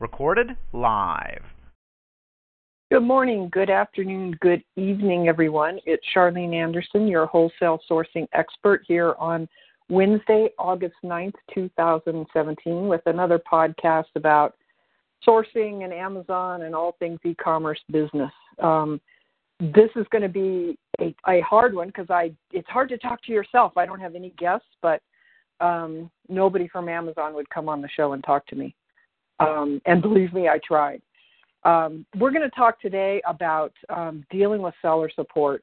Recorded live. Good morning, good afternoon, good evening, everyone. It's Charlene Anderson, your wholesale sourcing expert here on Wednesday, August 9th, 2017, with another podcast about sourcing and Amazon and all things e commerce business. Um, this is going to be a, a hard one because I it's hard to talk to yourself. I don't have any guests, but um, nobody from Amazon would come on the show and talk to me. Um, and believe me, I tried. Um, we're going to talk today about um, dealing with seller support.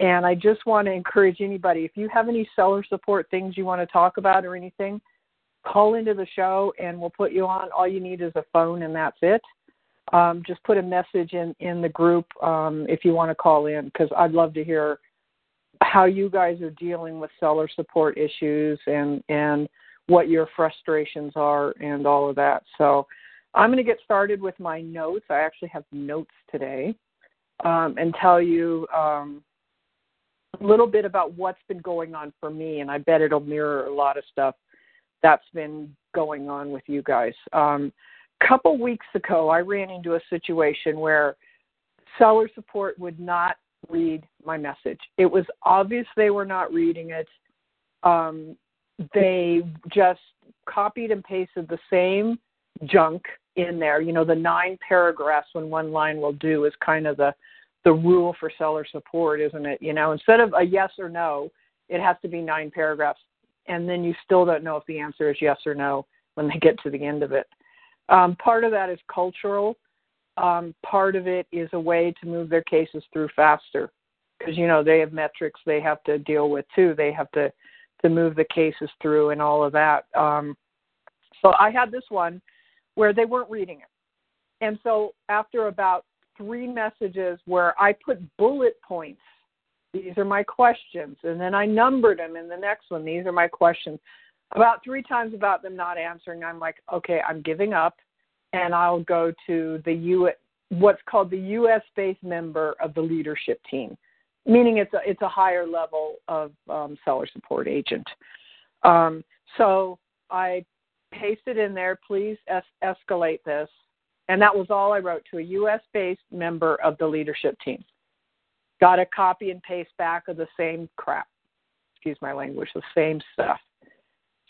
And I just want to encourage anybody if you have any seller support things you want to talk about or anything, call into the show and we'll put you on. All you need is a phone and that's it. Um, just put a message in, in the group um, if you want to call in because I'd love to hear how you guys are dealing with seller support issues and, and what your frustrations are and all of that. So I'm going to get started with my notes. I actually have notes today um, and tell you um, a little bit about what's been going on for me, and I bet it'll mirror a lot of stuff that's been going on with you guys. Um, a couple weeks ago, I ran into a situation where seller support would not read my message. It was obvious they were not reading it. Um, they just copied and pasted the same junk in there. You know, the nine paragraphs when one line will do is kind of the the rule for seller support, isn't it? You know, instead of a yes or no, it has to be nine paragraphs, and then you still don't know if the answer is yes or no when they get to the end of it. Um, part of that is cultural. Um, part of it is a way to move their cases through faster because you know they have metrics they have to deal with too. They have to to move the cases through and all of that. Um, so I had this one where they weren't reading it. And so after about three messages where I put bullet points, these are my questions, and then I numbered them in the next one, these are my questions. About three times about them not answering, I'm like, okay, I'm giving up, and I'll go to the U. What's called the U.S. based member of the leadership team, meaning it's a it's a higher level of um, seller support agent. Um, so I pasted in there, please es- escalate this. And that was all I wrote to a US based member of the leadership team. Got a copy and paste back of the same crap. Excuse my language, the same stuff.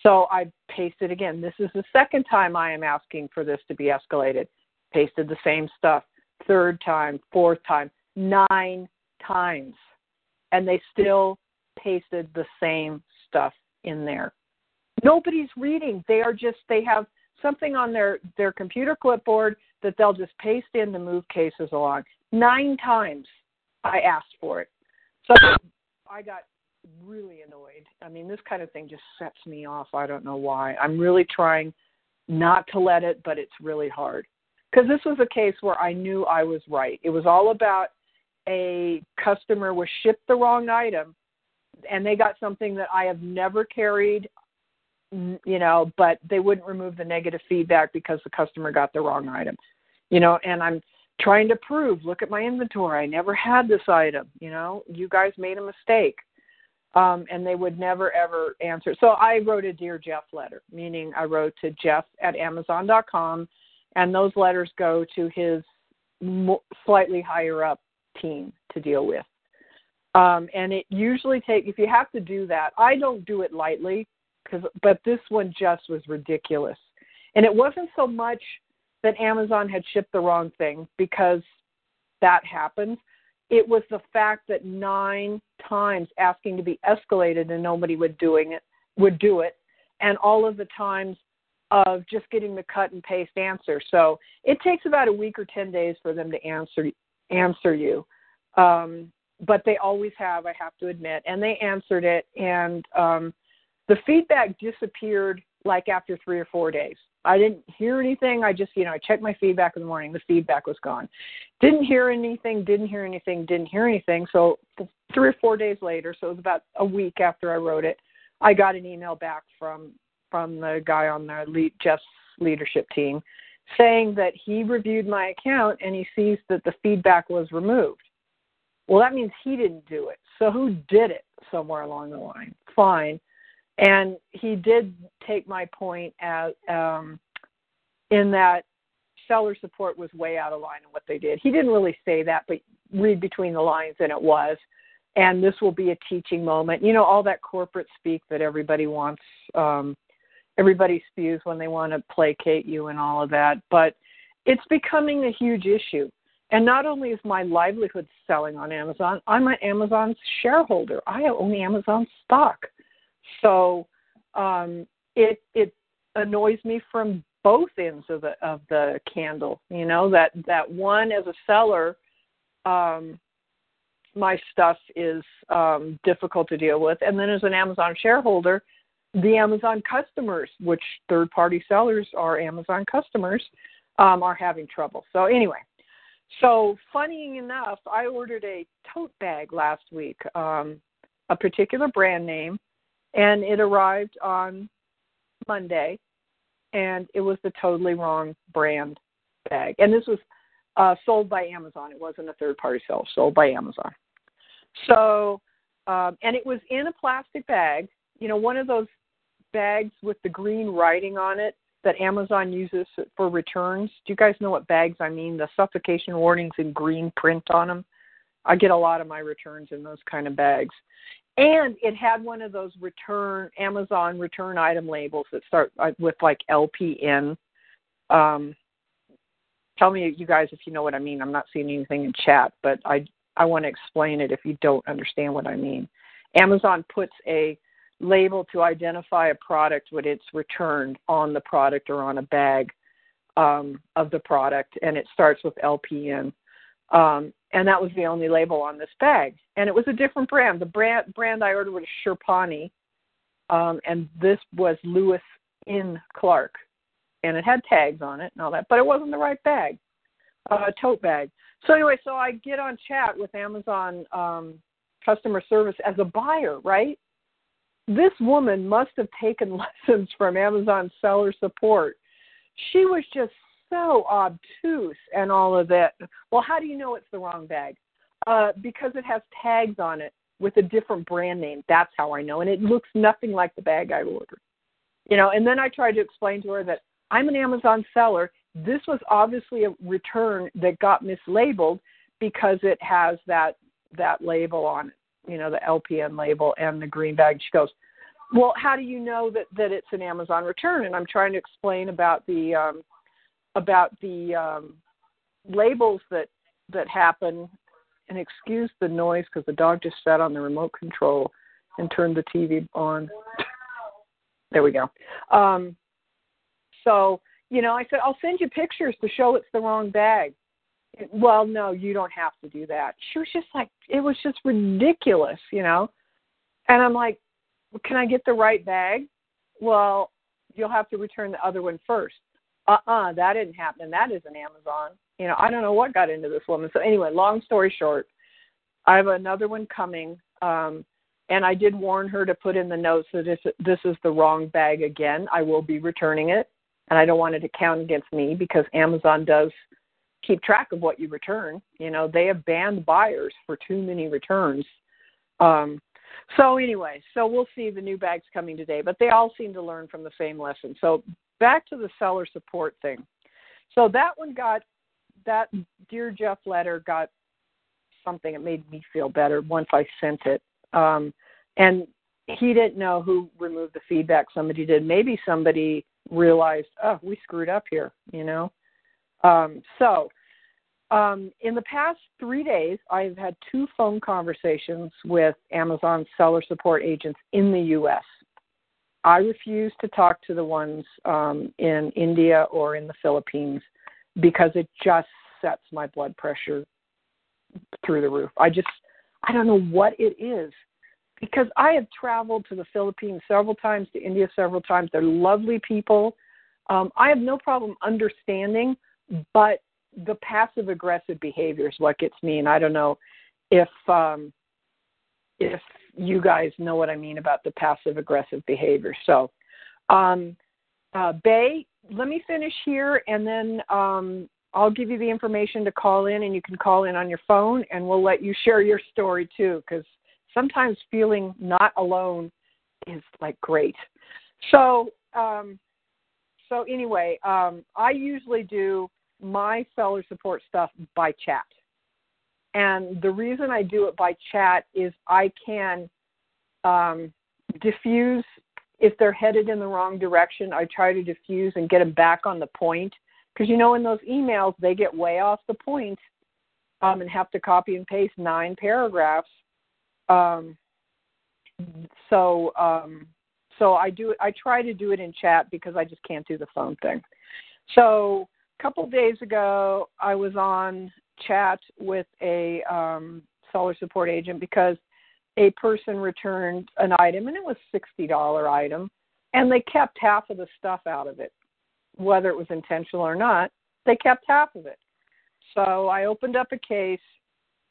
So I pasted again. This is the second time I am asking for this to be escalated. Pasted the same stuff. Third time, fourth time, nine times. And they still pasted the same stuff in there nobody's reading. They are just they have something on their their computer clipboard that they'll just paste in to move cases along. Nine times I asked for it. So I got really annoyed. I mean, this kind of thing just sets me off. I don't know why. I'm really trying not to let it, but it's really hard. Because this was a case where I knew I was right. It was all about a customer was shipped the wrong item and they got something that I have never carried you know, but they wouldn't remove the negative feedback because the customer got the wrong item, you know, and I'm trying to prove, look at my inventory. I never had this item, you know, you guys made a mistake. Um, and they would never ever answer. So I wrote a Dear Jeff letter, meaning I wrote to Jeff at Amazon.com, and those letters go to his mo- slightly higher up team to deal with. Um, and it usually take if you have to do that. I don't do it lightly Cause, but this one just was ridiculous. And it wasn't so much that Amazon had shipped the wrong thing because that happens. It was the fact that nine times asking to be escalated and nobody would doing it would do it, and all of the times of just getting the cut and paste answer. So it takes about a week or ten days for them to answer answer you. Um, but they always have, I have to admit, and they answered it. And um, the feedback disappeared like after three or four days. I didn't hear anything. I just, you know, I checked my feedback in the morning. The feedback was gone. Didn't hear anything, didn't hear anything, didn't hear anything. So three or four days later, so it was about a week after I wrote it, I got an email back from from the guy on the lead, Jeff's leadership team saying that he reviewed my account and he sees that the feedback was removed. Well, that means he didn't do it. So who did it somewhere along the line? Fine. And he did take my point as um, in that seller support was way out of line in what they did. He didn't really say that, but read between the lines, and it was. And this will be a teaching moment. You know, all that corporate speak that everybody wants um, everybody spews when they want to placate you and all of that. But it's becoming a huge issue. And not only is my livelihood selling on Amazon, I'm an Amazon shareholder. I own Amazon stock. So um, it it annoys me from both ends of the of the candle. You know that that one as a seller, um, my stuff is um, difficult to deal with, and then as an Amazon shareholder, the Amazon customers, which third party sellers are Amazon customers, um, are having trouble. So, anyway, so funny enough, I ordered a tote bag last week, um, a particular brand name, and it arrived on Monday, and it was the totally wrong brand bag. And this was uh, sold by Amazon. It wasn't a third party seller, sold by Amazon. So, um, and it was in a plastic bag, you know, one of those bags with the green writing on it that Amazon uses for returns. Do you guys know what bags I mean? The suffocation warnings in green print on them. I get a lot of my returns in those kind of bags. And it had one of those return Amazon return item labels that start uh, with like LPN. Um, tell me, you guys, if you know what I mean. I'm not seeing anything in chat, but I I want to explain it if you don't understand what I mean. Amazon puts a label to identify a product when it's returned on the product or on a bag um, of the product, and it starts with LPN. Um, and that was the only label on this bag, and it was a different brand. The brand brand I ordered was Sherpani, um, and this was Lewis N. Clark, and it had tags on it and all that, but it wasn't the right bag, uh, tote bag. So anyway, so I get on chat with Amazon um, customer service as a buyer, right? This woman must have taken lessons from Amazon seller support. She was just so obtuse and all of that. Well, how do you know it's the wrong bag? Uh, because it has tags on it with a different brand name. That's how I know. And it looks nothing like the bag I ordered. You know, and then I tried to explain to her that I'm an Amazon seller. This was obviously a return that got mislabeled because it has that that label on it you know, the LPN label and the green bag. She goes, well, how do you know that that it's an Amazon return? And I'm trying to explain about the um, about the um, labels that that happen. And excuse the noise because the dog just sat on the remote control and turned the TV on. there we go. Um, so you know, I said I'll send you pictures to show it's the wrong bag well, no, you don't have to do that. She was just like, it was just ridiculous, you know? And I'm like, can I get the right bag? Well, you'll have to return the other one first. Uh uh-uh, uh that didn't happen. and That isn't Amazon. You know, I don't know what got into this woman. So, anyway, long story short, I have another one coming. Um, and I did warn her to put in the notes that if this is the wrong bag again, I will be returning it. And I don't want it to count against me because Amazon does keep track of what you return. You know, they have banned buyers for too many returns. Um, so anyway, so we'll see the new bags coming today, but they all seem to learn from the same lesson. So back to the seller support thing. So that one got that dear Jeff letter got something. It made me feel better once I sent it. Um, and he didn't know who removed the feedback. Somebody did. Maybe somebody realized, oh, we screwed up here. You know. Um, so, um, in the past three days, I've had two phone conversations with Amazon seller support agents in the U.S. I refuse to talk to the ones um, in India or in the Philippines because it just sets my blood pressure through the roof. I just, I don't know what it is. because I have traveled to the Philippines several times, to India several times. They're lovely people. Um, I have no problem understanding, but the passive aggressive behavior is what gets me. And I don't know if um, if you guys know what I mean about the passive aggressive behavior. So, um, uh, Bay, let me finish here, and then um, I'll give you the information to call in, and you can call in on your phone, and we'll let you share your story too, because sometimes feeling not alone is like great. So, um, so anyway, um, I usually do my seller support stuff by chat. And the reason I do it by chat is I can um, diffuse if they're headed in the wrong direction. I try to diffuse and get them back on the point because you know in those emails they get way off the point um, and have to copy and paste nine paragraphs. Um, so um, so I do I try to do it in chat because I just can't do the phone thing. So couple days ago I was on chat with a um, seller support agent because a person returned an item and it was sixty dollar item and they kept half of the stuff out of it whether it was intentional or not they kept half of it. So i opened up a case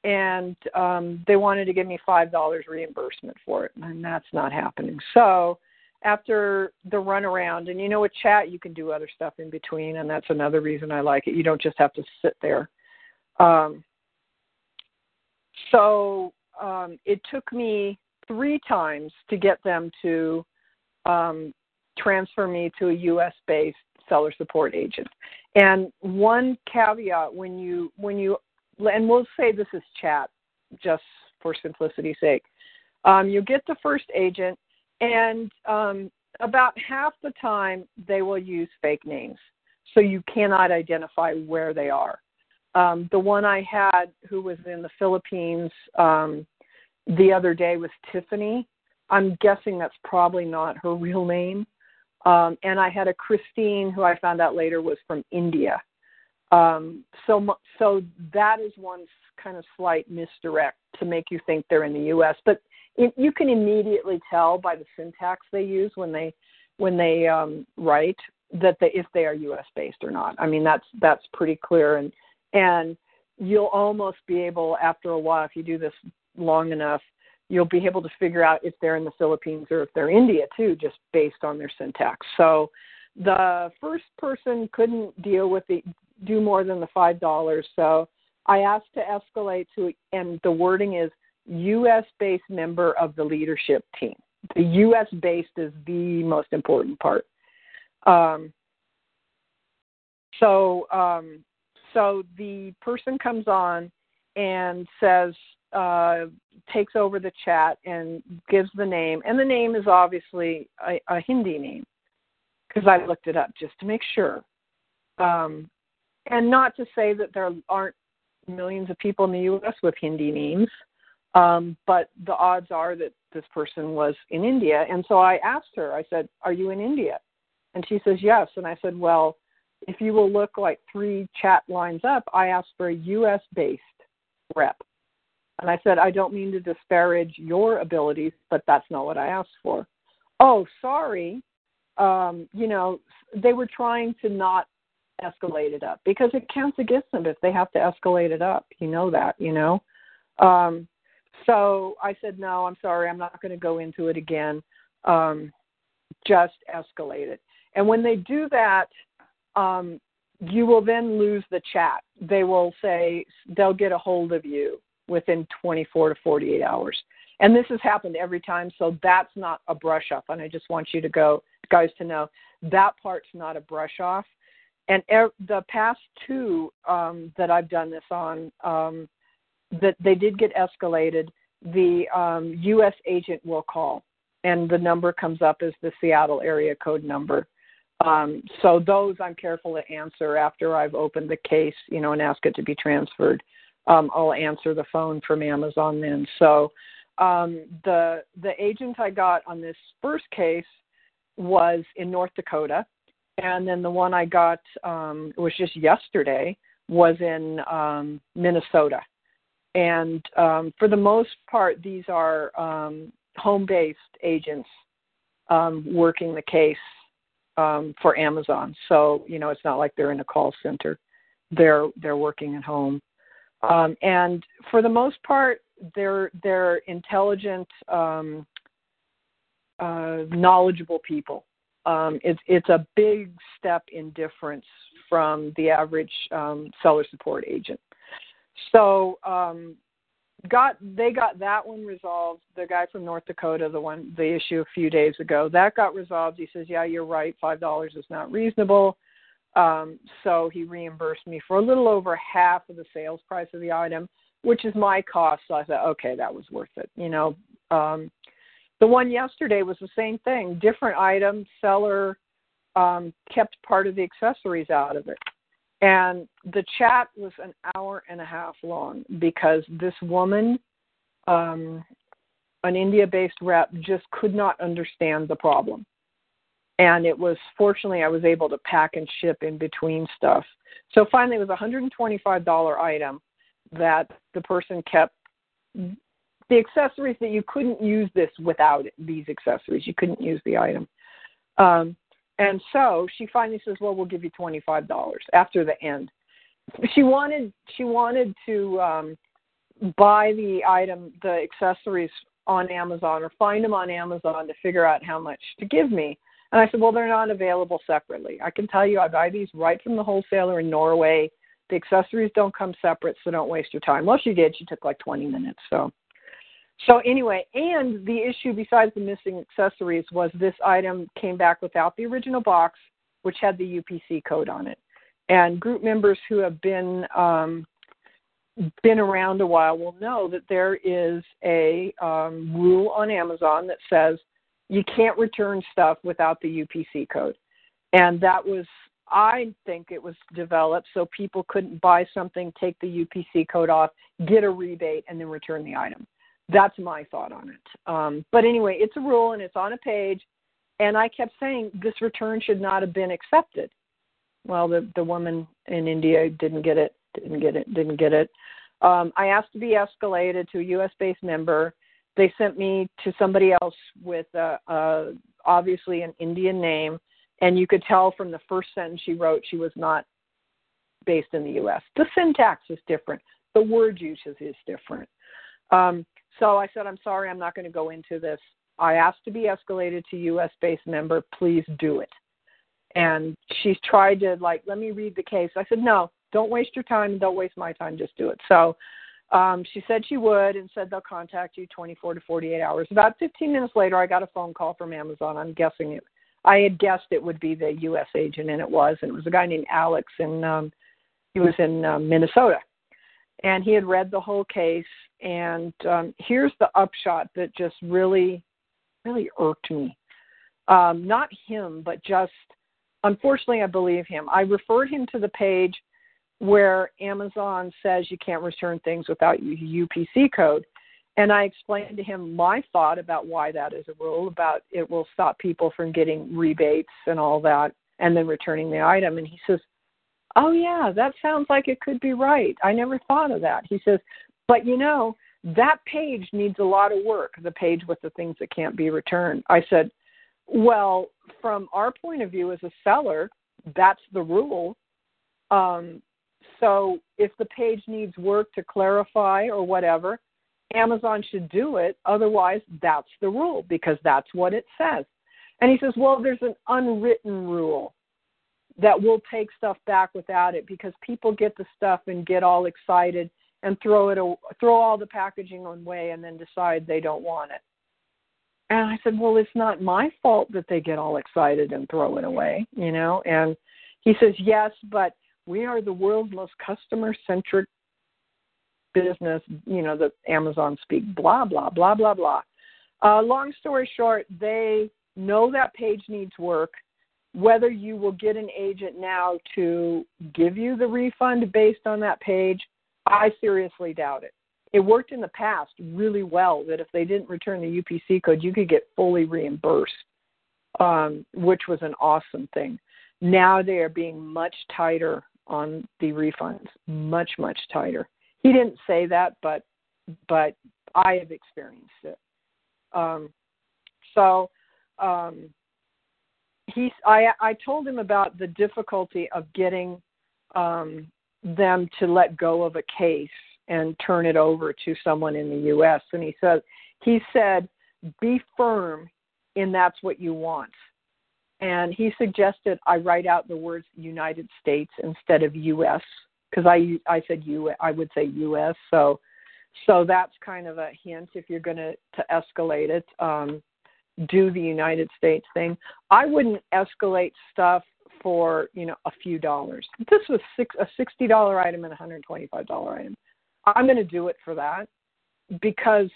and um they wanted to give me five dollars reimbursement for it and that's not happening. So after the runaround and you know with chat you can do other stuff in between and that's another reason i like it you don't just have to sit there um so um, it took me three times to get them to um, transfer me to a U.S. based seller support agent. And one caveat when you when you and we'll say this is chat just for simplicity's sake. Um, you get the first agent, and um, about half the time they will use fake names, so you cannot identify where they are. Um, the one I had who was in the Philippines um, the other day was Tiffany. I'm guessing that's probably not her real name. Um, and I had a Christine who I found out later was from India. Um, so, so that is one kind of slight misdirect to make you think they're in the U.S. But you can immediately tell by the syntax they use when they when they um, write that they, if they are U.S. based or not. I mean, that's that's pretty clear, and and you'll almost be able after a while if you do this long enough you'll be able to figure out if they're in the Philippines or if they're India too, just based on their syntax. So the first person couldn't deal with the do more than the five dollars. So I asked to escalate to and the wording is US based member of the leadership team. The US based is the most important part. Um, so um, so the person comes on and says uh, takes over the chat and gives the name, and the name is obviously a, a Hindi name because I looked it up just to make sure. Um, and not to say that there aren't millions of people in the U.S. with Hindi names, um, but the odds are that this person was in India. And so I asked her, I said, Are you in India? And she says, Yes. And I said, Well, if you will look like three chat lines up, I asked for a US based rep. And I said, I don't mean to disparage your abilities, but that's not what I asked for. Oh, sorry. Um, you know, they were trying to not escalate it up because it counts against them if they have to escalate it up. You know that, you know. Um, so I said, no, I'm sorry, I'm not going to go into it again. Um, just escalate it. And when they do that, um, you will then lose the chat. They will say they'll get a hold of you within 24 to 48 hours. And this has happened every time, so that's not a brush off. And I just want you to go, guys, to know that part's not a brush off. And er, the past two um, that I've done this on, um, that they did get escalated. The um, U.S. agent will call, and the number comes up as the Seattle area code number. Um, so those I'm careful to answer after I've opened the case, you know, and ask it to be transferred um, I'll answer the phone from Amazon then. So um, the the agent I got on this first case was in North Dakota, and then the one I got um, was just yesterday was in um, Minnesota. And um, for the most part, these are um, home based agents um, working the case um, for Amazon. So you know, it's not like they're in a call center. They're they're working at home, um, and for the most part, they're they're intelligent, um, uh, knowledgeable people. It's it's a big step in difference from the average seller support agent. So um, got they got that one resolved. The guy from North Dakota, the one the issue a few days ago, that got resolved. He says, "Yeah, you're right. Five dollars is not reasonable." Um, so he reimbursed me for a little over half of the sales price of the item, which is my cost. So I said, "Okay, that was worth it." You know, um, the one yesterday was the same thing, different item. Seller um, kept part of the accessories out of it. And the chat was an hour and a half long because this woman, um, an India based rep, just could not understand the problem. And it was fortunately I was able to pack and ship in between stuff. So finally it was a $125 item that the person kept the accessories that you couldn't use this without these accessories. You couldn't use the item. Um, and so she finally says, "Well, we'll give you twenty five dollars after the end." She wanted she wanted to um, buy the item, the accessories on Amazon, or find them on Amazon to figure out how much to give me. And I said, "Well, they're not available separately. I can tell you, I buy these right from the wholesaler in Norway. The accessories don't come separate, so don't waste your time." Well, she did. She took like twenty minutes, so so anyway, and the issue besides the missing accessories was this item came back without the original box, which had the UPC code on it. And group members who have been um, been around a while will know that there is a um, rule on Amazon that says you can't return stuff without the UPC code. And that was, I think it was developed so people couldn't buy something, take the UPC code off, get a rebate, and then return the item. That's my thought on it. Um, but anyway, it's a rule and it's on a page. And I kept saying this return should not have been accepted. Well, the the woman in India didn't get it, didn't get it, didn't get it. Um, I asked to be escalated to a U.S. based member. They sent me to somebody else with uh, uh, obviously an Indian name, and you could tell from the first sentence she wrote she was not based in the U.S. The syntax is different. The word usage is different. Um, so I said, I'm sorry, I'm not going to go into this. I asked to be escalated to US based member. Please do it. And she's tried to, like, let me read the case. I said, no, don't waste your time don't waste my time. Just do it. So um, she said she would and said they'll contact you 24 to 48 hours. About 15 minutes later, I got a phone call from Amazon. I'm guessing it. I had guessed it would be the U.S. agent, and it was. And it was a guy named Alex, and um, he was in um, Minnesota and he had read the whole case. And um, here's the upshot that just really, really irked me. Um, not him, but just, unfortunately, I believe him. I referred him to the page where Amazon says you can't return things without your UPC code. And I explained to him my thought about why that is a rule, about it will stop people from getting rebates and all that, and then returning the item. And he says, Oh, yeah, that sounds like it could be right. I never thought of that. He says, But you know, that page needs a lot of work, the page with the things that can't be returned. I said, Well, from our point of view as a seller, that's the rule. Um, so if the page needs work to clarify or whatever, Amazon should do it. Otherwise, that's the rule because that's what it says. And he says, Well, there's an unwritten rule that we'll take stuff back without it because people get the stuff and get all excited and throw it throw all the packaging away and then decide they don't want it. And I said, "Well, it's not my fault that they get all excited and throw it away, you know?" And he says, "Yes, but we are the world's most customer-centric business, you know, the Amazon speak blah blah blah blah blah." Uh, long story short, they know that page needs work whether you will get an agent now to give you the refund based on that page, I seriously doubt it. It worked in the past really well that if they didn't return the UPC code, you could get fully reimbursed, um, which was an awesome thing. Now they are being much tighter on the refunds, much much tighter. He didn't say that, but but I have experienced it. Um, so um, he's I I told him about the difficulty of getting um, them to let go of a case and turn it over to someone in the U.S. And he said he said be firm in that's what you want. And he suggested I write out the words United States instead of U.S. because I I said U I would say U.S. So so that's kind of a hint if you're going to to escalate it. Um, do the United States thing. I wouldn't escalate stuff for you know a few dollars. This was six a sixty dollar item and a hundred twenty five dollar item. I'm going to do it for that because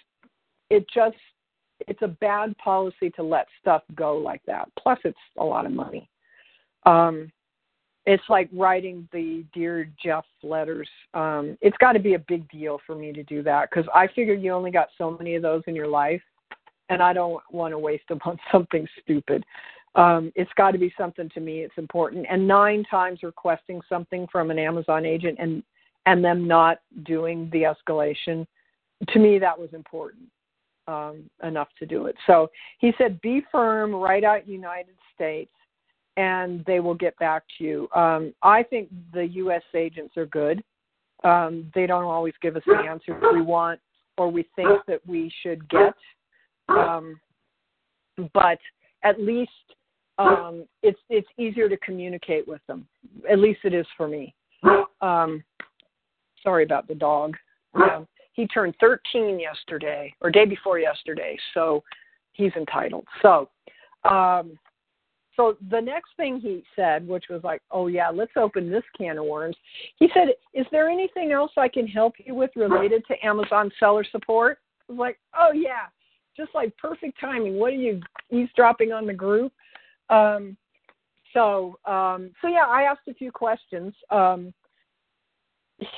it just it's a bad policy to let stuff go like that. Plus, it's a lot of money. Um, it's like writing the dear Jeff letters. Um, it's got to be a big deal for me to do that because I figure you only got so many of those in your life, and I don't want to waste them on something stupid. Um, it's got to be something to me. It's important. And nine times requesting something from an Amazon agent and and them not doing the escalation, to me that was important um, enough to do it. So he said, be firm, write out United States, and they will get back to you. Um, I think the U.S. agents are good. Um, they don't always give us the answers we want or we think that we should get, um, but at least um, it's it's easier to communicate with them. At least it is for me. Um, sorry about the dog. Um, he turned 13 yesterday or day before yesterday, so he's entitled. So, um, so the next thing he said, which was like, "Oh yeah, let's open this can of worms." He said, "Is there anything else I can help you with related to Amazon seller support?" I was like, "Oh yeah, just like perfect timing. What are you eavesdropping on the group?" Um, so, um, so yeah, I asked a few questions. Um,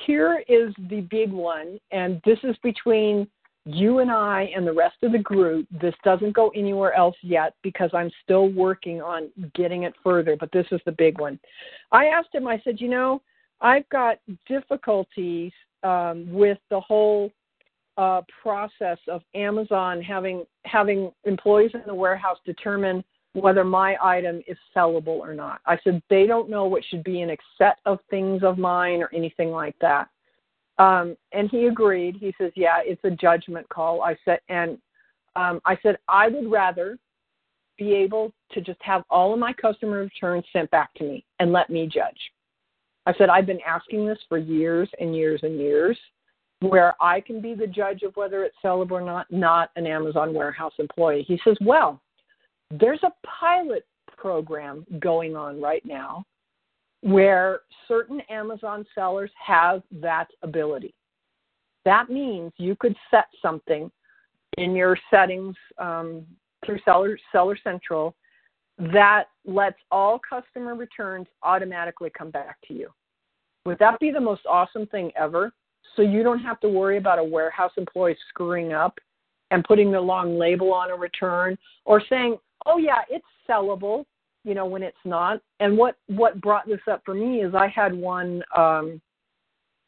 here is the big one, and this is between you and I and the rest of the group. This doesn't go anywhere else yet because I'm still working on getting it further, but this is the big one. I asked him, I said, you know, I've got difficulties um, with the whole uh, process of Amazon having having employees in the warehouse determine whether my item is sellable or not. I said they don't know what should be in a set of things of mine or anything like that. Um, and he agreed. He says, "Yeah, it's a judgment call." I said, and um, I said I would rather be able to just have all of my customer returns sent back to me and let me judge. I said I've been asking this for years and years and years, where I can be the judge of whether it's sellable or not, not an Amazon warehouse employee. He says, "Well." There's a pilot program going on right now where certain Amazon sellers have that ability. That means you could set something in your settings um, through Seller, Seller Central that lets all customer returns automatically come back to you. Would that be the most awesome thing ever? So you don't have to worry about a warehouse employee screwing up and putting the long label on a return or saying, oh yeah, it's sellable, you know, when it's not. And what what brought this up for me is I had one um,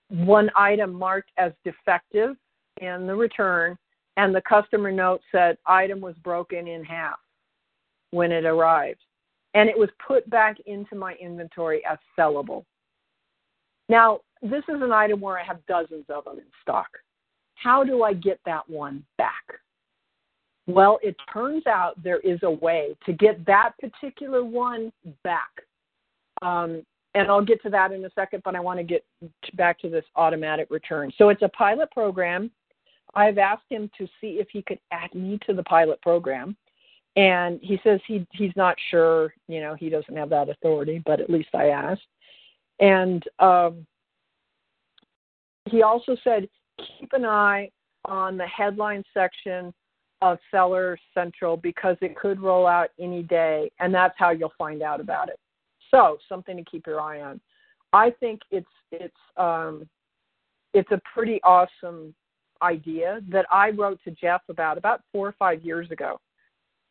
one item marked as defective in the return, and the customer note said item was broken in half when it arrived, and it was put back into my inventory as sellable. Now, this is an item where I have dozens of them in stock. How do I get that one back? Well, it turns out there is a way to get that particular one back. Um, and I'll get to that in a second, but I want to get back to this automatic return. So it's a pilot program. I've asked him to see if he could add me to the pilot program. And he says he he's not sure, you know, he doesn't have that authority, but at least I asked. And um, he also said keep an eye on the headline section of Seller Central because it could roll out any day, and that's how you'll find out about it. So something to keep your eye on. I think it's it's um, it's a pretty awesome idea that I wrote to Jeff about about four or five years ago.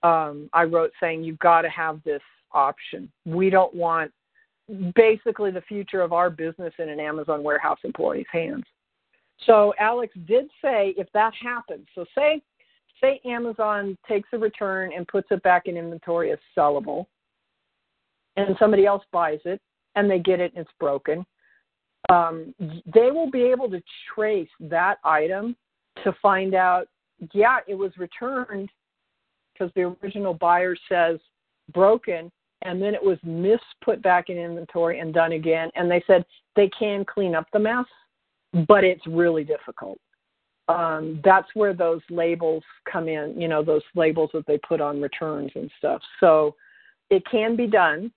Um, I wrote saying you've got to have this option. We don't want basically the future of our business in an Amazon warehouse employee's hands. So Alex did say if that happens, so say say Amazon takes a return and puts it back in inventory as sellable, and somebody else buys it and they get it and it's broken, um, they will be able to trace that item to find out, yeah, it was returned because the original buyer says broken, and then it was mis put back in inventory and done again. And they said they can clean up the mess, but it's really difficult. Um, that's where those labels come in, you know, those labels that they put on returns and stuff. So it can be done,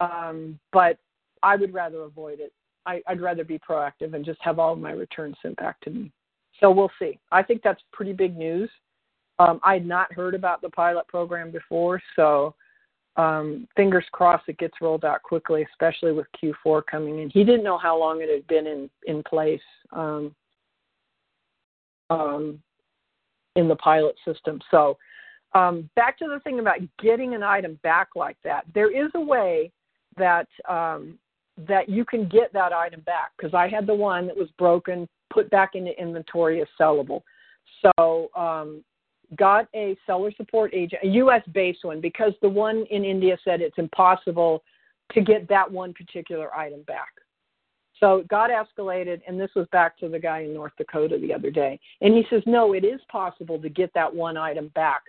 um, but I would rather avoid it. I, I'd rather be proactive and just have all of my returns sent back to me. So we'll see. I think that's pretty big news. Um, I had not heard about the pilot program before, so um, fingers crossed it gets rolled out quickly, especially with Q4 coming in. He didn't know how long it had been in in place um, um, in the pilot system. So um, back to the thing about getting an item back like that. There is a way that um, that you can get that item back because I had the one that was broken, put back into inventory as sellable. So um, got a seller support agent, a U.S. based one, because the one in India said it's impossible to get that one particular item back. So it got escalated, and this was back to the guy in North Dakota the other day. And he says, no, it is possible to get that one item back.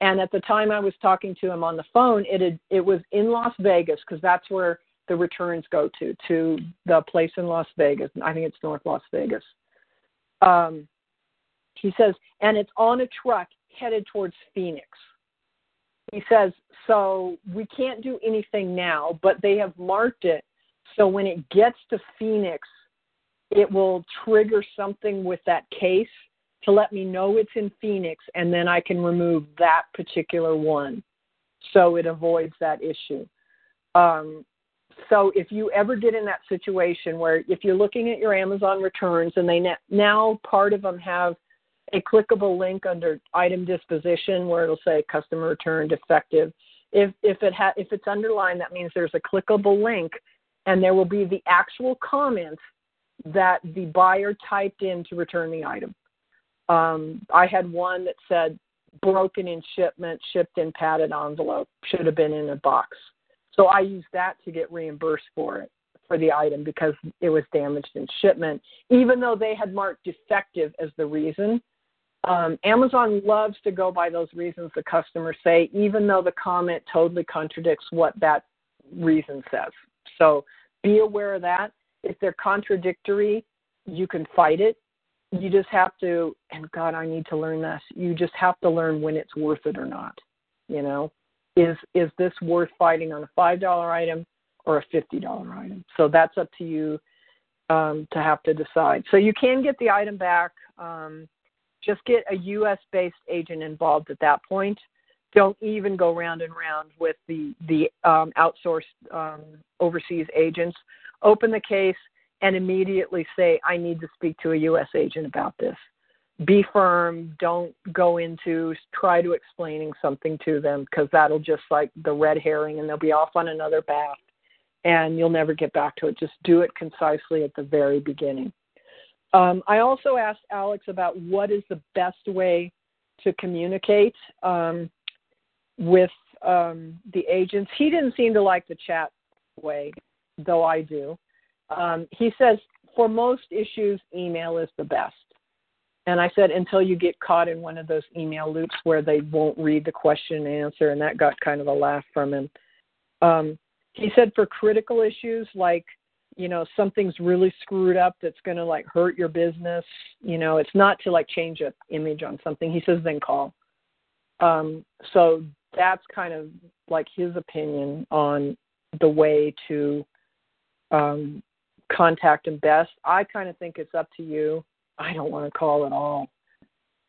And at the time I was talking to him on the phone, it had, it was in Las Vegas because that's where the returns go to, to the place in Las Vegas. I think it's North Las Vegas. Um, he says, and it's on a truck headed towards Phoenix. He says, so we can't do anything now, but they have marked it so when it gets to Phoenix, it will trigger something with that case to let me know it's in Phoenix, and then I can remove that particular one. So it avoids that issue. Um, so if you ever get in that situation where if you're looking at your Amazon returns and they now part of them have a clickable link under item disposition where it'll say customer returned defective. If if it ha- if it's underlined, that means there's a clickable link, and there will be the actual comment that the buyer typed in to return the item. Um, I had one that said broken in shipment, shipped in padded envelope, should have been in a box. So I used that to get reimbursed for it for the item because it was damaged in shipment, even though they had marked defective as the reason. Um, Amazon loves to go by those reasons the customers say, even though the comment totally contradicts what that reason says. So be aware of that. If they're contradictory, you can fight it. You just have to, and God, I need to learn this. You just have to learn when it's worth it or not. You know, is is this worth fighting on a five dollar item or a fifty dollar item? So that's up to you um, to have to decide. So you can get the item back. Um, just get a U.S. based agent involved at that point. Don't even go round and round with the the um, outsourced um, overseas agents. Open the case and immediately say, "I need to speak to a U.S. agent about this." Be firm. Don't go into try to explaining something to them because that'll just like the red herring, and they'll be off on another path, and you'll never get back to it. Just do it concisely at the very beginning. Um, I also asked Alex about what is the best way to communicate um, with um, the agents. He didn't seem to like the chat way, though I do. Um, he says for most issues, email is the best. And I said until you get caught in one of those email loops where they won't read the question and answer, and that got kind of a laugh from him. Um, he said for critical issues like you know something's really screwed up that's going to like hurt your business you know it's not to like change a image on something. He says then call. Um so that's kind of like his opinion on the way to um contact him best. I kind of think it's up to you. I don't want to call at all.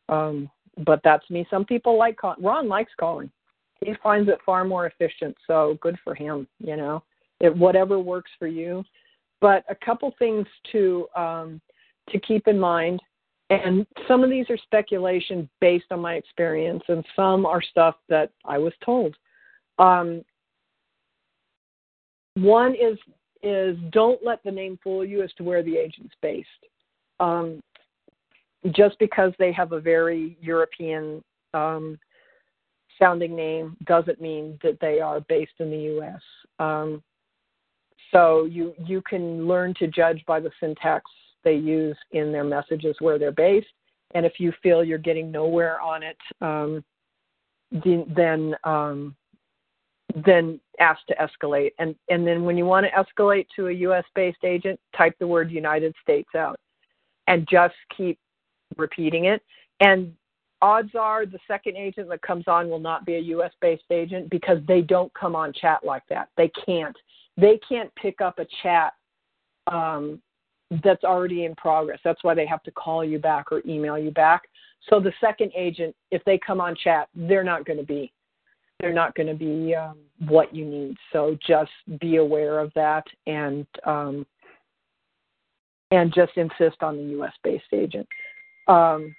Um but that's me. Some people like call- ron likes calling. He finds it far more efficient so good for him you know? It whatever works for you but a couple things to um, to keep in mind, and some of these are speculation based on my experience, and some are stuff that I was told. Um, one is is don't let the name fool you as to where the agent's based. Um, just because they have a very European um, sounding name doesn't mean that they are based in the U.S. Um, so you you can learn to judge by the syntax they use in their messages where they're based, and if you feel you're getting nowhere on it, um, then um, then ask to escalate. And and then when you want to escalate to a U.S. based agent, type the word United States out, and just keep repeating it. And odds are the second agent that comes on will not be a US based agent because they don't come on chat like that. They can't. They can't pick up a chat um, that's already in progress. That's why they have to call you back or email you back. So the second agent, if they come on chat, they're not going to be they're not going to be um, what you need. So just be aware of that and um, and just insist on the U.S. based agent. Um,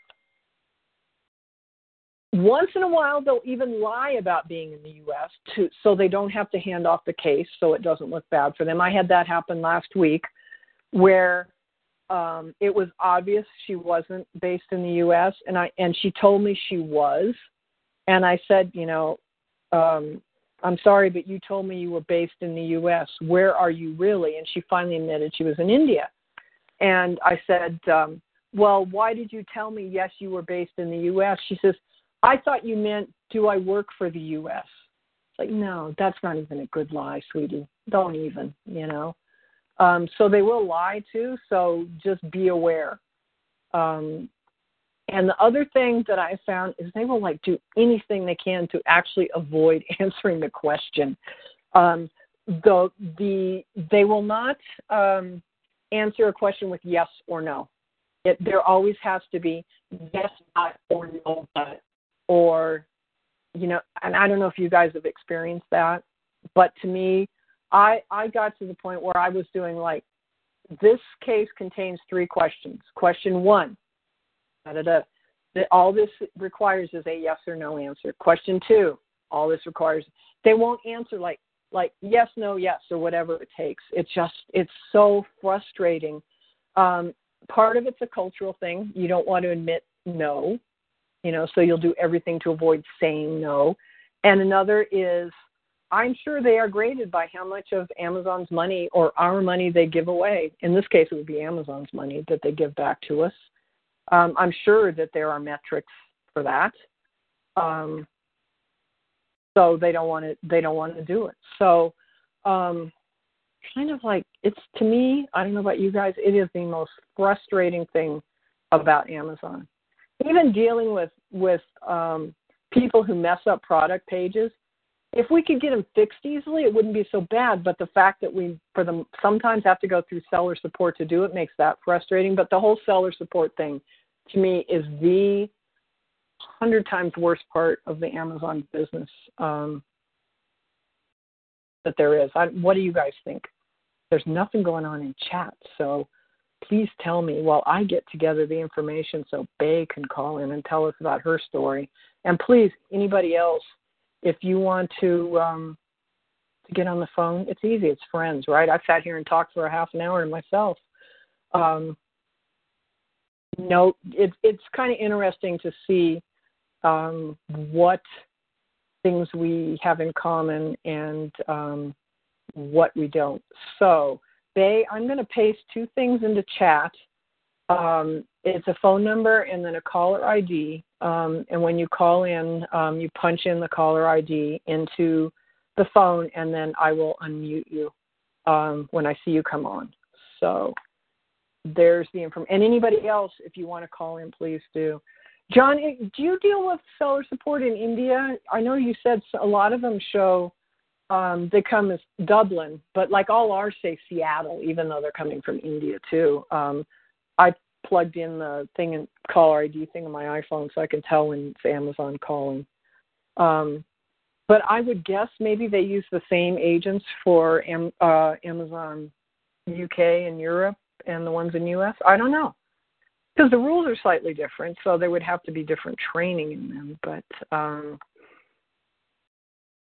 once in a while, they'll even lie about being in the U.S. to so they don't have to hand off the case, so it doesn't look bad for them. I had that happen last week, where um, it was obvious she wasn't based in the U.S. and I and she told me she was, and I said, you know, um, I'm sorry, but you told me you were based in the U.S. Where are you really? And she finally admitted she was in India, and I said, um, well, why did you tell me yes you were based in the U.S.? She says I thought you meant, do I work for the U.S.? It's like, no, that's not even a good lie, sweetie. Don't even, you know. Um, so they will lie too. So just be aware. Um, and the other thing that I found is they will like do anything they can to actually avoid answering the question. Um, the the they will not um, answer a question with yes or no. It, there always has to be yes, or no, but or you know and i don't know if you guys have experienced that but to me i i got to the point where i was doing like this case contains three questions. Question one da, da, da, that all this requires is a yes or no answer. Question two all this requires they won't answer like like yes no yes or whatever it takes. It's just it's so frustrating. Um, part of it's a cultural thing. You don't want to admit no you know, so you'll do everything to avoid saying no. And another is I'm sure they are graded by how much of Amazon's money or our money they give away. In this case, it would be Amazon's money that they give back to us. Um, I'm sure that there are metrics for that. Um, so they don't want to. They don't want to do it. So, um, kind of like it's to me. I don't know about you guys. It is the most frustrating thing about Amazon even dealing with with um, people who mess up product pages, if we could get them fixed easily, it wouldn't be so bad. But the fact that we, for them, sometimes have to go through seller support to do it makes that frustrating. But the whole seller support thing, to me, is the hundred times worst part of the Amazon business um, that there is. I, what do you guys think? There's nothing going on in chat, so please tell me while I get together the information so Bay can call in and tell us about her story. And please, anybody else, if you want to um, to get on the phone, it's easy. It's friends, right? I've sat here and talked for a half an hour to myself. Um, know, it, it's kind of interesting to see um, what things we have in common and um, what we don't. So Bay, I'm going to paste two things into chat. Um, it's a phone number and then a caller ID. Um, and when you call in, um, you punch in the caller ID into the phone, and then I will unmute you um, when I see you come on. So there's the information. And anybody else, if you want to call in, please do. John, do you deal with seller support in India? I know you said a lot of them show um, they come as Dublin, but like all ours say Seattle, even though they're coming from India too. Um, I plugged in the thing and caller ID thing on my iPhone so I can tell when it's Amazon calling. Um, but I would guess maybe they use the same agents for Am- uh, Amazon UK and Europe and the ones in US. I don't know because the rules are slightly different, so there would have to be different training in them. But um,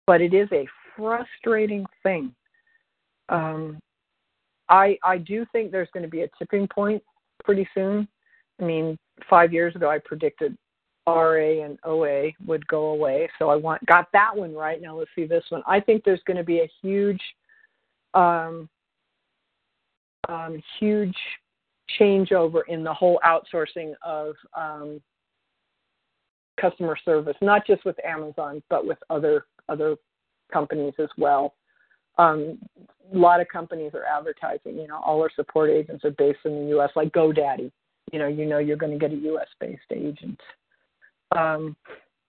but it is a frustrating thing. Um, I I do think there's going to be a tipping point pretty soon. I mean, five years ago, I predicted RA and OA would go away. So I want got that one right. Now let's see this one. I think there's going to be a huge, um, um, huge changeover in the whole outsourcing of um, customer service, not just with Amazon, but with other other companies as well. Um, a lot of companies are advertising. You know, all our support agents are based in the U.S. Like GoDaddy. You know, you know you're going to get a U.S. based agent. Um,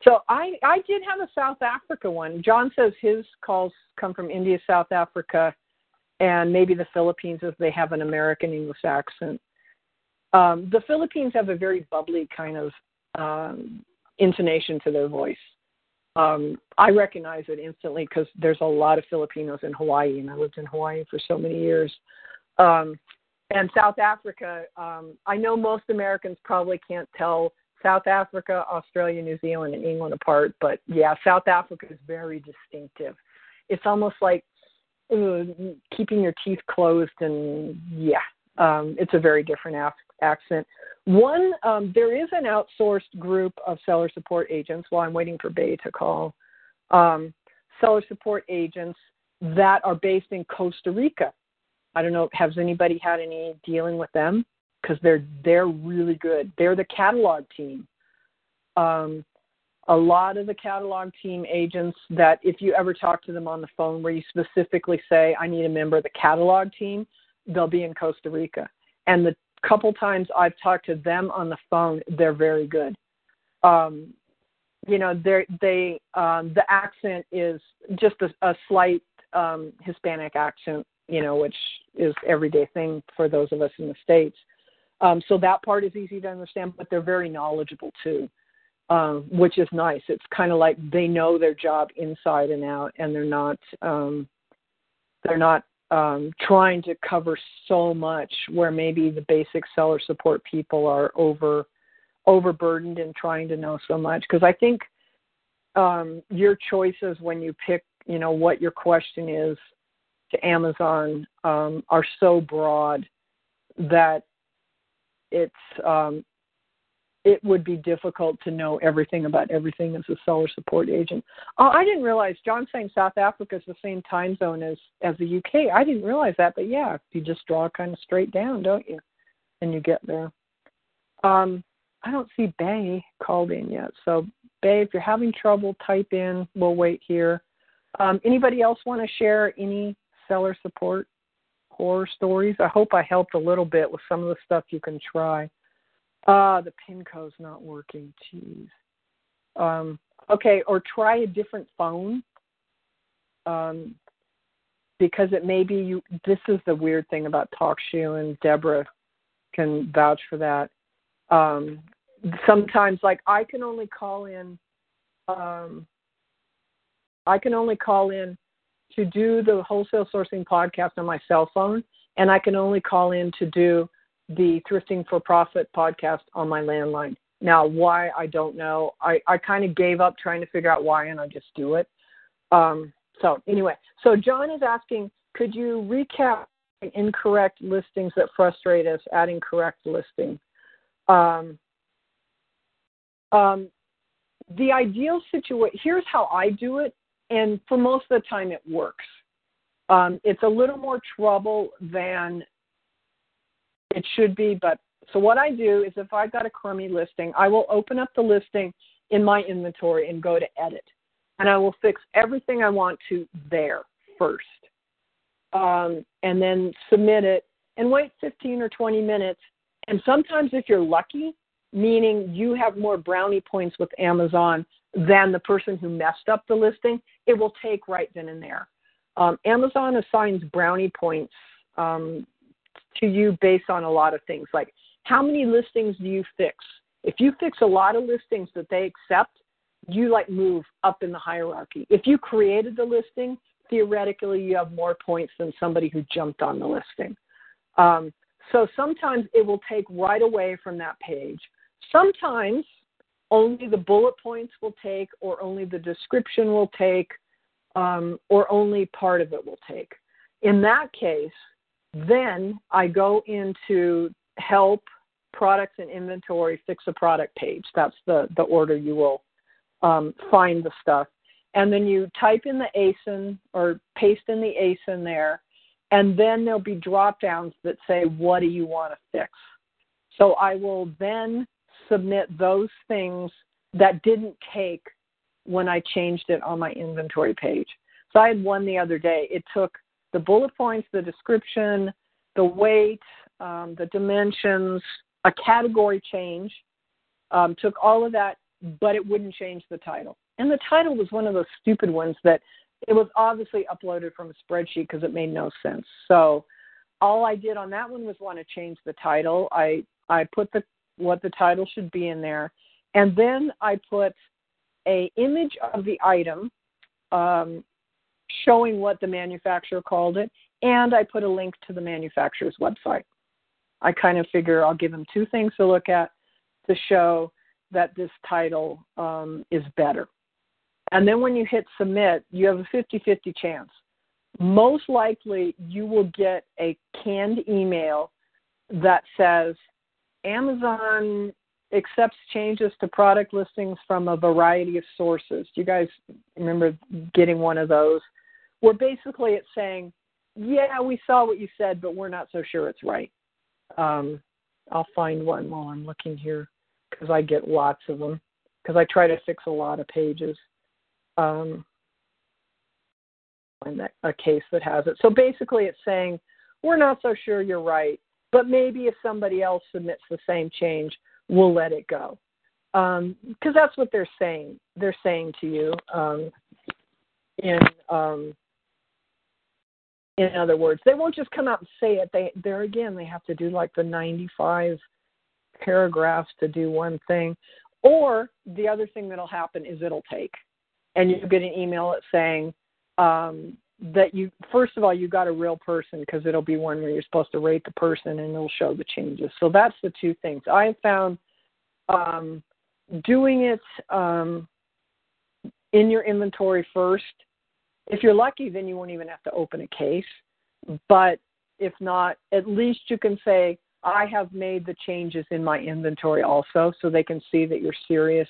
so I I did have a South Africa one. John says his calls come from India, South Africa, and maybe the Philippines as they have an American English accent. Um, the Philippines have a very bubbly kind of um, intonation to their voice. Um, I recognize it instantly because there's a lot of Filipinos in Hawaii, and I lived in Hawaii for so many years. Um, and South Africa, um, I know most Americans probably can't tell South Africa, Australia, New Zealand, and England apart, but yeah, South Africa is very distinctive. It's almost like uh, keeping your teeth closed, and yeah, um, it's a very different af- accent. One, um, there is an outsourced group of seller support agents. While I'm waiting for Bay to call, um, seller support agents that are based in Costa Rica. I don't know. Has anybody had any dealing with them? Because they're they're really good. They're the catalog team. Um, a lot of the catalog team agents that if you ever talk to them on the phone where you specifically say i need a member of the catalog team they'll be in costa rica and the couple times I've talked to them on the phone, they're very good. Um, you know, they they um, the accent is just a, a slight um, Hispanic accent, you know, which is everyday thing for those of us in the states. Um, so that part is easy to understand, but they're very knowledgeable too, um, which is nice. It's kind of like they know their job inside and out, and they're not um, they're not um, trying to cover so much where maybe the basic seller support people are over overburdened and trying to know so much. Because I think um, your choices when you pick you know what your question is to Amazon um, are so broad that it's um, it would be difficult to know everything about everything as a seller support agent. Oh, I didn't realize John saying South Africa is the same time zone as as the UK. I didn't realize that, but yeah, you just draw kind of straight down, don't you? And you get there. Um, I don't see Bay called in yet. So Bay, if you're having trouble, type in. We'll wait here. Um, anybody else want to share any seller support horror stories? I hope I helped a little bit with some of the stuff you can try. Ah, uh, the pin code's not working. Jeez. Um, okay, or try a different phone. Um, because it may be you. This is the weird thing about TalkShoe, and Deborah can vouch for that. Um, sometimes, like I can only call in. Um, I can only call in to do the wholesale sourcing podcast on my cell phone, and I can only call in to do the Thrifting for Profit podcast on my landline. Now, why I don't know. I, I kind of gave up trying to figure out why, and I just do it. Um, so anyway, so John is asking, could you recap incorrect listings that frustrate us? Adding correct listing. Um, um, the ideal situation. Here's how I do it, and for most of the time, it works. Um, it's a little more trouble than it should be, but so what I do is if I've got a crummy listing, I will open up the listing in my inventory and go to edit. And I will fix everything I want to there first. Um, and then submit it and wait 15 or 20 minutes. And sometimes, if you're lucky, meaning you have more brownie points with Amazon than the person who messed up the listing, it will take right then and there. Um, Amazon assigns brownie points um, to you based on a lot of things like how many listings do you fix? If you fix a lot of listings that they accept, you like move up in the hierarchy. If you created the listing, theoretically you have more points than somebody who jumped on the listing. Um, so sometimes it will take right away from that page. Sometimes only the bullet points will take, or only the description will take, um, or only part of it will take. In that case, then I go into help products and inventory, fix a product page. That's the, the order you will um, find the stuff. And then you type in the ASIN or paste in the ASIN there, and then there'll be drop downs that say, What do you want to fix? So I will then submit those things that didn't take when I changed it on my inventory page. So I had one the other day. It took the bullet points, the description, the weight, um, the dimensions, a category change, um, took all of that, but it wouldn't change the title. And the title was one of those stupid ones that it was obviously uploaded from a spreadsheet because it made no sense. So all I did on that one was want to change the title. I I put the what the title should be in there, and then I put a image of the item um, showing what the manufacturer called it, and I put a link to the manufacturer's website. I kind of figure I'll give them two things to look at to show that this title um, is better. And then when you hit submit, you have a 50 50 chance. Most likely, you will get a canned email that says Amazon accepts changes to product listings from a variety of sources. Do you guys remember getting one of those? Where basically it's saying, yeah, we saw what you said, but we're not so sure it's right. Um, I'll find one while I'm looking here because I get lots of them because I try to fix a lot of pages. Um, find that, a case that has it. So basically, it's saying we're not so sure you're right, but maybe if somebody else submits the same change, we'll let it go. Because um, that's what they're saying. They're saying to you um, in um, in other words, they won't just come out and say it. They there again, they have to do like the 95 paragraphs to do one thing. Or the other thing that'll happen is it'll take, and you get an email saying um, that you first of all you got a real person because it'll be one where you're supposed to rate the person and it'll show the changes. So that's the two things I found. Um, doing it um, in your inventory first if you're lucky, then you won't even have to open a case. But if not, at least you can say, I have made the changes in my inventory also, so they can see that you're serious,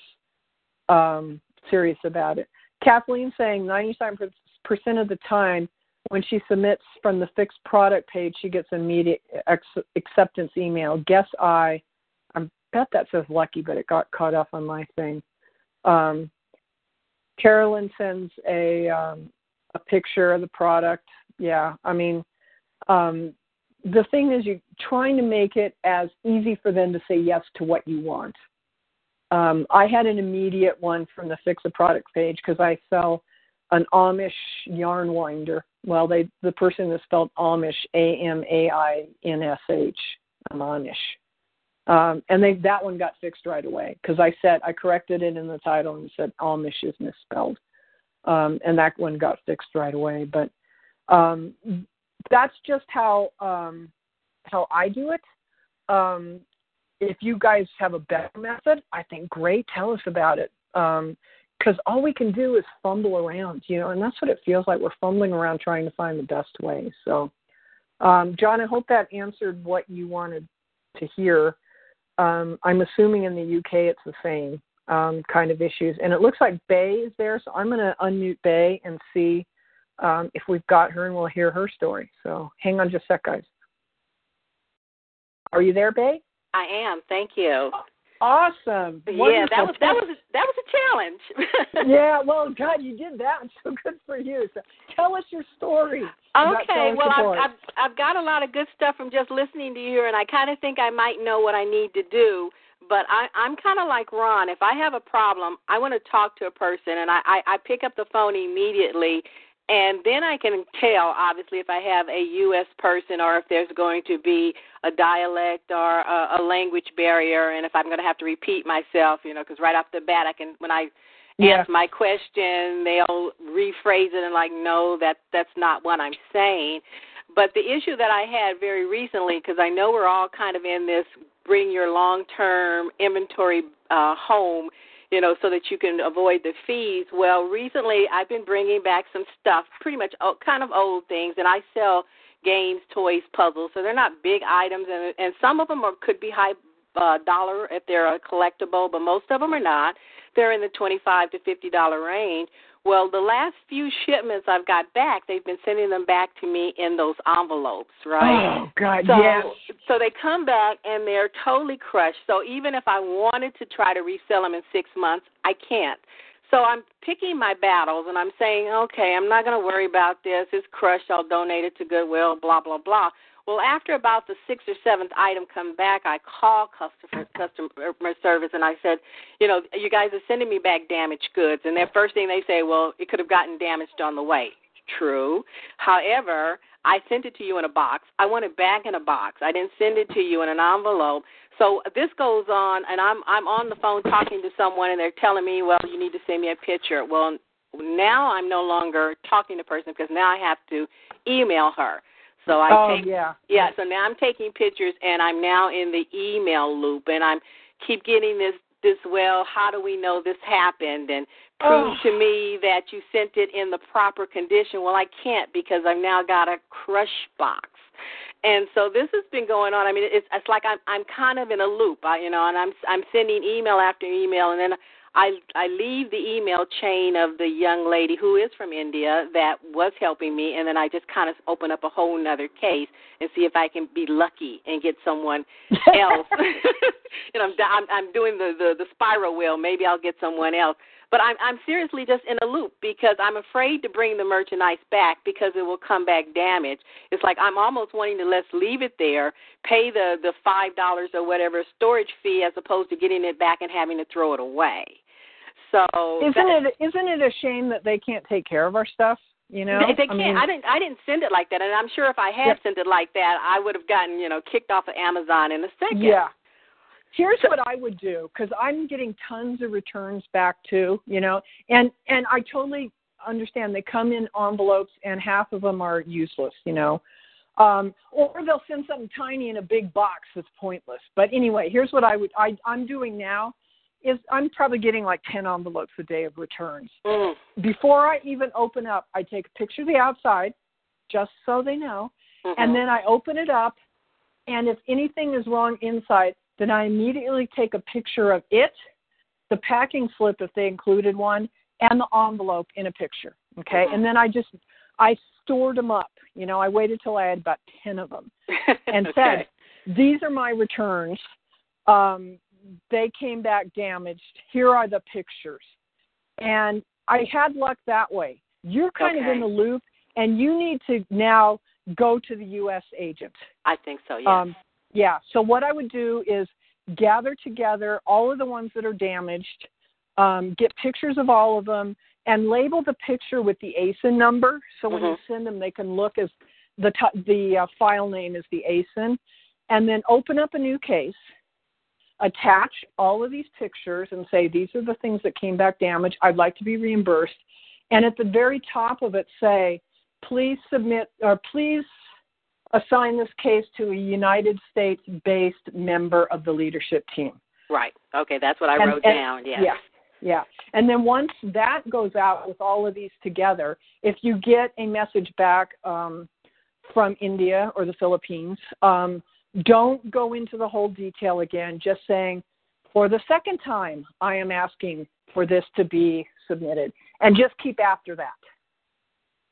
um, serious about it. Kathleen saying 97% of the time when she submits from the fixed product page, she gets an immediate ex- acceptance email. Guess I, I bet that says lucky, but it got caught off on my thing. Um, Carolyn sends a um, a picture of the product. Yeah, I mean, um, the thing is, you're trying to make it as easy for them to say yes to what you want. Um, I had an immediate one from the Fix a Product page because I sell an Amish yarn winder. Well, they the person that spelled Amish A M A I N S H. I'm Amish. Um, and they that one got fixed right away because I said I corrected it in the title and said Amish is misspelled um, and that one got fixed right away. But um, that's just how um, how I do it. Um, if you guys have a better method, I think great. Tell us about it. Because all we can do is fumble around, you know, and that's what it feels like. We're fumbling around trying to find the best way. So, um, John, I hope that answered what you wanted to hear. Um, I'm assuming in the UK it's the same um, kind of issues. And it looks like Bay is there, so I'm going to unmute Bay and see um, if we've got her and we'll hear her story. So hang on just a sec, guys. Are you there, Bay? I am. Thank you. Awesome. Wonderful. Yeah, that was that was a, that was a challenge. yeah, well, God, you did that. So good for you. So tell us your story. Okay. Well, I've, I've I've got a lot of good stuff from just listening to you, here, and I kind of think I might know what I need to do but I, I'm kind of like Ron. If I have a problem, I want to talk to a person, and I, I, I pick up the phone immediately, and then I can tell, obviously, if I have a U.S. person or if there's going to be a dialect or a, a language barrier, and if I'm going to have to repeat myself, you know, because right off the bat, I can when I yeah. ask my question, they'll rephrase it and like, no, that that's not what I'm saying. But the issue that I had very recently, because I know we're all kind of in this bring your long term inventory uh, home, you know, so that you can avoid the fees. Well, recently I've been bringing back some stuff, pretty much kind of old things, and I sell games, toys, puzzles. So they're not big items, and and some of them are could be high uh, dollar if they're a collectible, but most of them are not. They're in the twenty-five to fifty dollar range. Well, the last few shipments I've got back, they've been sending them back to me in those envelopes, right? Oh God, so, yes. So they come back and they're totally crushed. So even if I wanted to try to resell them in six months, I can't. So I'm picking my battles and I'm saying, okay, I'm not going to worry about this. It's crushed. I'll donate it to Goodwill. Blah blah blah. Well, after about the sixth or seventh item come back, I call customer customer service and I said, you know, you guys are sending me back damaged goods, and their first thing they say, well, it could have gotten damaged on the way. True. However, I sent it to you in a box. I want it back in a box. I didn't send it to you in an envelope. So this goes on, and I'm I'm on the phone talking to someone, and they're telling me, well, you need to send me a picture. Well, now I'm no longer talking to the person because now I have to email her. So I oh, take yeah. yeah. So now I'm taking pictures, and I'm now in the email loop, and I'm keep getting this this well. How do we know this happened? And prove oh. to me that you sent it in the proper condition. Well, I can't because I've now got a crush box. And so this has been going on. I mean, it's it's like I'm I'm kind of in a loop, I, you know, and I'm I'm sending email after email, and then I I leave the email chain of the young lady who is from India that was helping me, and then I just kind of open up a whole nother case and see if I can be lucky and get someone else. you know, I'm I'm, I'm doing the, the the spiral wheel. Maybe I'll get someone else. But I'm I'm seriously just in a loop because I'm afraid to bring the merchandise back because it will come back damaged. It's like I'm almost wanting to let's leave it there, pay the the five dollars or whatever storage fee as opposed to getting it back and having to throw it away. So isn't that, it isn't it a shame that they can't take care of our stuff? You know, they, they can't. I, mean, I didn't. I didn't send it like that, and I'm sure if I had yeah. sent it like that, I would have gotten you know kicked off of Amazon in a second. Yeah. Here's what I would do because I'm getting tons of returns back too. You know, and and I totally understand they come in envelopes and half of them are useless. You know. Um, or they'll send something tiny in a big box that's pointless. But anyway, here's what I would I, I'm doing now is I'm probably getting like 10 envelopes a day of returns. Mm. Before I even open up, I take a picture of the outside just so they know, Mm-hmm. and then I open it up, and if anything is wrong inside, then I immediately take a picture of it, the packing slip if they included one, and the envelope in a picture. Okay, Mhm. and then I just I stored them up. You know, I waited till I had about 10 of them and okay. said, "These are my returns. Um, they came back damaged. Here are the pictures. And I had luck that way. You're kind Okay. of in the loop, and you need to now go to the U.S. agent. I think so. Yes. Um, yeah. So what I would do is gather together all of the ones that are damaged, um, get pictures of all of them, and label the picture with the ASIN number. So when you Mhm. send them, they can look as the t- the uh, file name is the ASIN, and then open up a new case. Attach all of these pictures and say these are the things that came back damaged. I'd like to be reimbursed, and at the very top of it say, please submit or please assign this case to a United States based member of the leadership team. right. Okay, that's what I And- wrote and- down. Yes. Yeah. Yeah. And then once that goes out with all of these together, if you get a message back um, from India or the Philippines, um, don't go into the whole detail again, just saying, for the second time, I am asking for this to be submitted. And just keep after that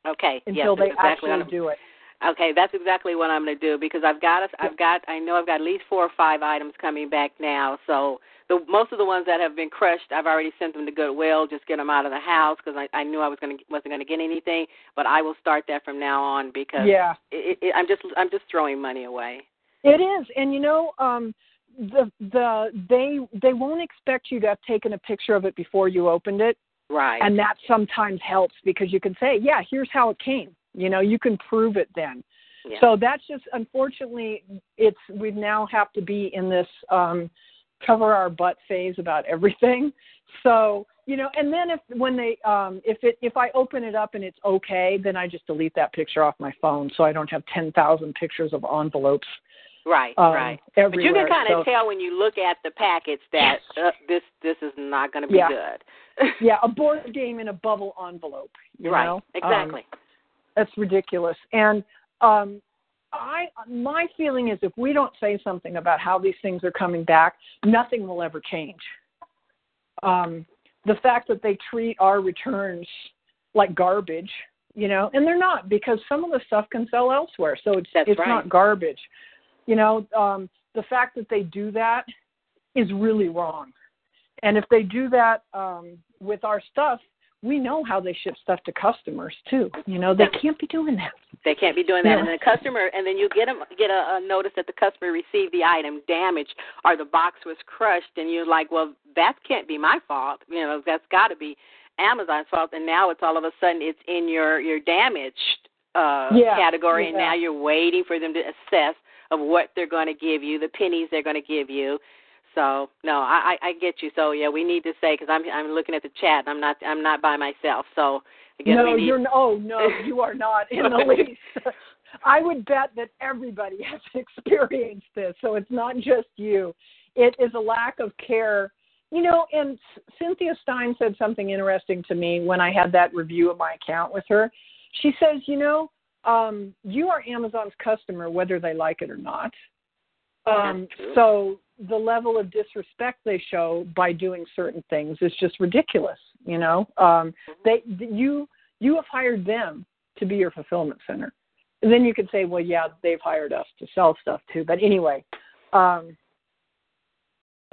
Okay. until yes, they exactly actually what I'm, do it. Okay, that's exactly what I'm going to do because I've got a, I've got I know I've got at least four or five items coming back now. So the most of the ones that have been crushed, I've already sent them to Goodwill. Just get them out of the house because I, I knew I was going to wasn't going to get anything. But I will start that from now on because Yeah. it, it, I'm just I'm just throwing money away. It is, and you know, um, the the they they won't expect you to have taken a picture of it before you opened it, Right. and that sometimes helps because you can say, yeah, here's how it came. You know, you can prove it then. yeah. So that's just unfortunately, it's we now have to be in this um, cover our butt phase about everything. So you know, and then if when they um, if it if I open it up and it's okay, then I just delete that picture off my phone, so I don't have ten thousand pictures of envelopes. Right. Um, right. But you can kind of So- tell when you look at the packets that uh, this this is not going to be Yeah. good. yeah, a board game in a bubble envelope. You right. know? Um, Exactly. that's ridiculous. And um, I my feeling is if we don't say something about how these things are coming back, nothing will ever change. Um, the fact that they treat our returns like garbage, you know, and they're not because some of the stuff can sell elsewhere, so it's That's it's right. not garbage. You know, um, the fact that they do that is really wrong. And if they do that um, with our stuff, we know how they ship stuff to customers too. You know, they can't be doing that. They can't be doing that, Yeah. and the customer, and then you get them get a, a notice that the customer received the item damaged or the box was crushed, and you're like, well, that can't be my fault. You know, that's got to be Amazon's fault. And now it's all of a sudden it's in your your damaged uh, Yeah, category, and now you're waiting for them to assess of what they're going to give you, the pennies they're going to give you. So no, I, I I get you. So yeah, we need to say because I'm I'm looking at the chat. And I'm not I'm not by myself. So guess no, need. you're n- oh no, you are not in the least. I would bet that everybody has experienced this, so it's not just you. It is a lack of care. You know, and Cynthia Stine said something interesting to me when I had that review of my account with her. She says, you know, um, you are Amazon's customer whether they like it or not. Um, so the level of disrespect they show by doing certain things is just ridiculous. You know, um, they you you have hired them to be your fulfillment center. And then you could say, well, yeah, they've hired us to sell stuff too. But anyway, um,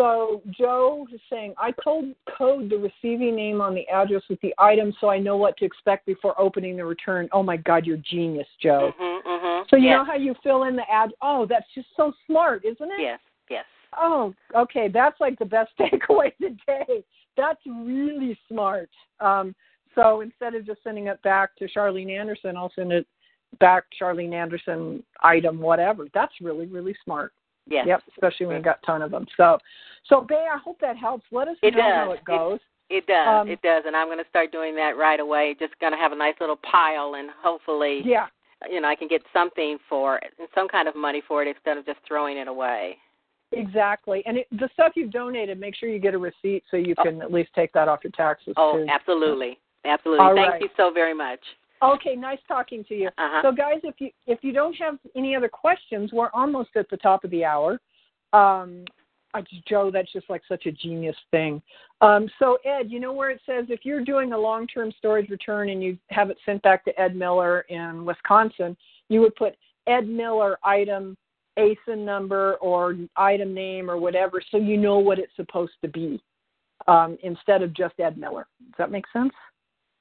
so Joe is saying, I code code the receiving name on the address with the item so I know what to expect before opening the return. Oh my God, you're genius, Joe. Mhm, mhm. So you yes, know how you fill in the ad? Oh, that's just so smart, isn't it? Yes, yes. Oh, okay. That's like the best takeaway today. That's really smart. Um, so instead of just sending it back to Charlene Anderson, I'll send it back Charlene Anderson item whatever. That's really really smart. Yes. Yep, especially when you got a ton of them. So, so Bay, I hope that helps. Let us It know how does. it goes. It does. Um, it does, and I'm going to start doing that right away. Just going to have a nice little pile, and hopefully, yeah, you know, I can get something for it, some kind of money for it instead of just throwing it away. exactly. And it, the stuff you've donated, make sure you get a receipt so you can at least take that off your taxes Oh, too. absolutely, absolutely. All Thank right. you so very much. Okay, nice talking to you. Uh-huh. So, guys, if you if you don't have any other questions, we're almost at the top of the hour. Um, I just, Joe, that's just like such a genius thing. Um, so, Ed, you know where it says if you're doing a long-term storage return and you have it sent back to Ed Miller in Wisconsin, you would put Ed Miller item ASIN number or item name or whatever, so you know what it's supposed to be um, instead of just Ed Miller. Does that make sense?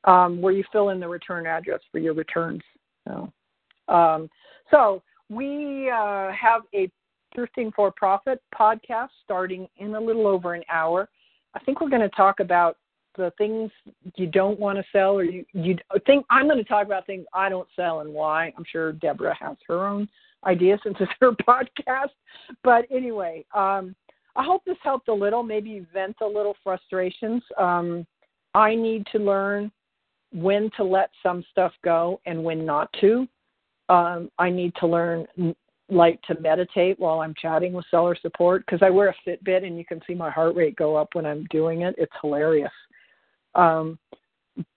Um, where you fill in the return address for your returns. So, um, so we uh, have a Thrifting for Profit podcast starting in a little over an hour. I think we're going to talk about the things you don't want to sell, or you you think I'm going to talk about things I don't sell and why. I'm sure Deborah has her own idea since it's her podcast. But anyway, um, I hope this helped a little. Maybe vent a little frustrations. Um, I need to learn when to let some stuff go and when not to. Um, I need to learn like to meditate while I'm chatting with seller support because I wear a Fitbit and you can see my heart rate go up when I'm doing it. It's hilarious. Um,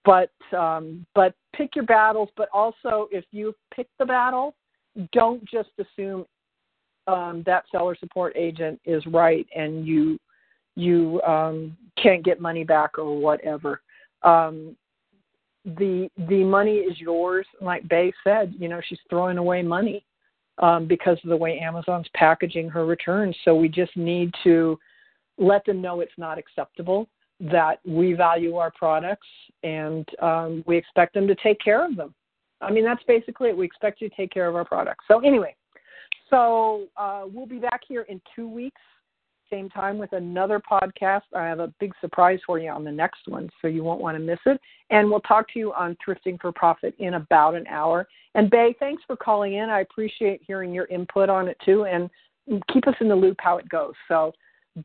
but um, but pick your battles. But also, if you pick the battle, don't just assume um, that seller support agent is right and you you um, can't get money back or whatever. Um, the the money is yours. Like Bay said, you know, she's throwing away money um, because of the way Amazon's packaging her returns. So we just need to let them know it's not acceptable. That we value our products and um, we expect them to take care of them. I mean, that's basically it. We expect you to take care of our products. So anyway, so uh, we'll be back here in two weeks same time with another podcast. I have a big surprise for you on the next one, so you won't want to miss it. And we'll talk to you on Thrifting for Profit in about an hour. And Bay, thanks for calling in. I appreciate hearing your input on it too, and keep us in the loop how it goes. So,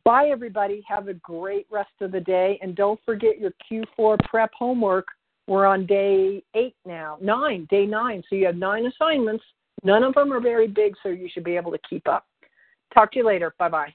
bye everybody. Have a great rest of the day, and don't forget your Q4 prep homework. We're on day eight now, nine, day nine. So you have nine assignments. None of them are very big, so you should be able to keep up. Talk to you later. Bye bye.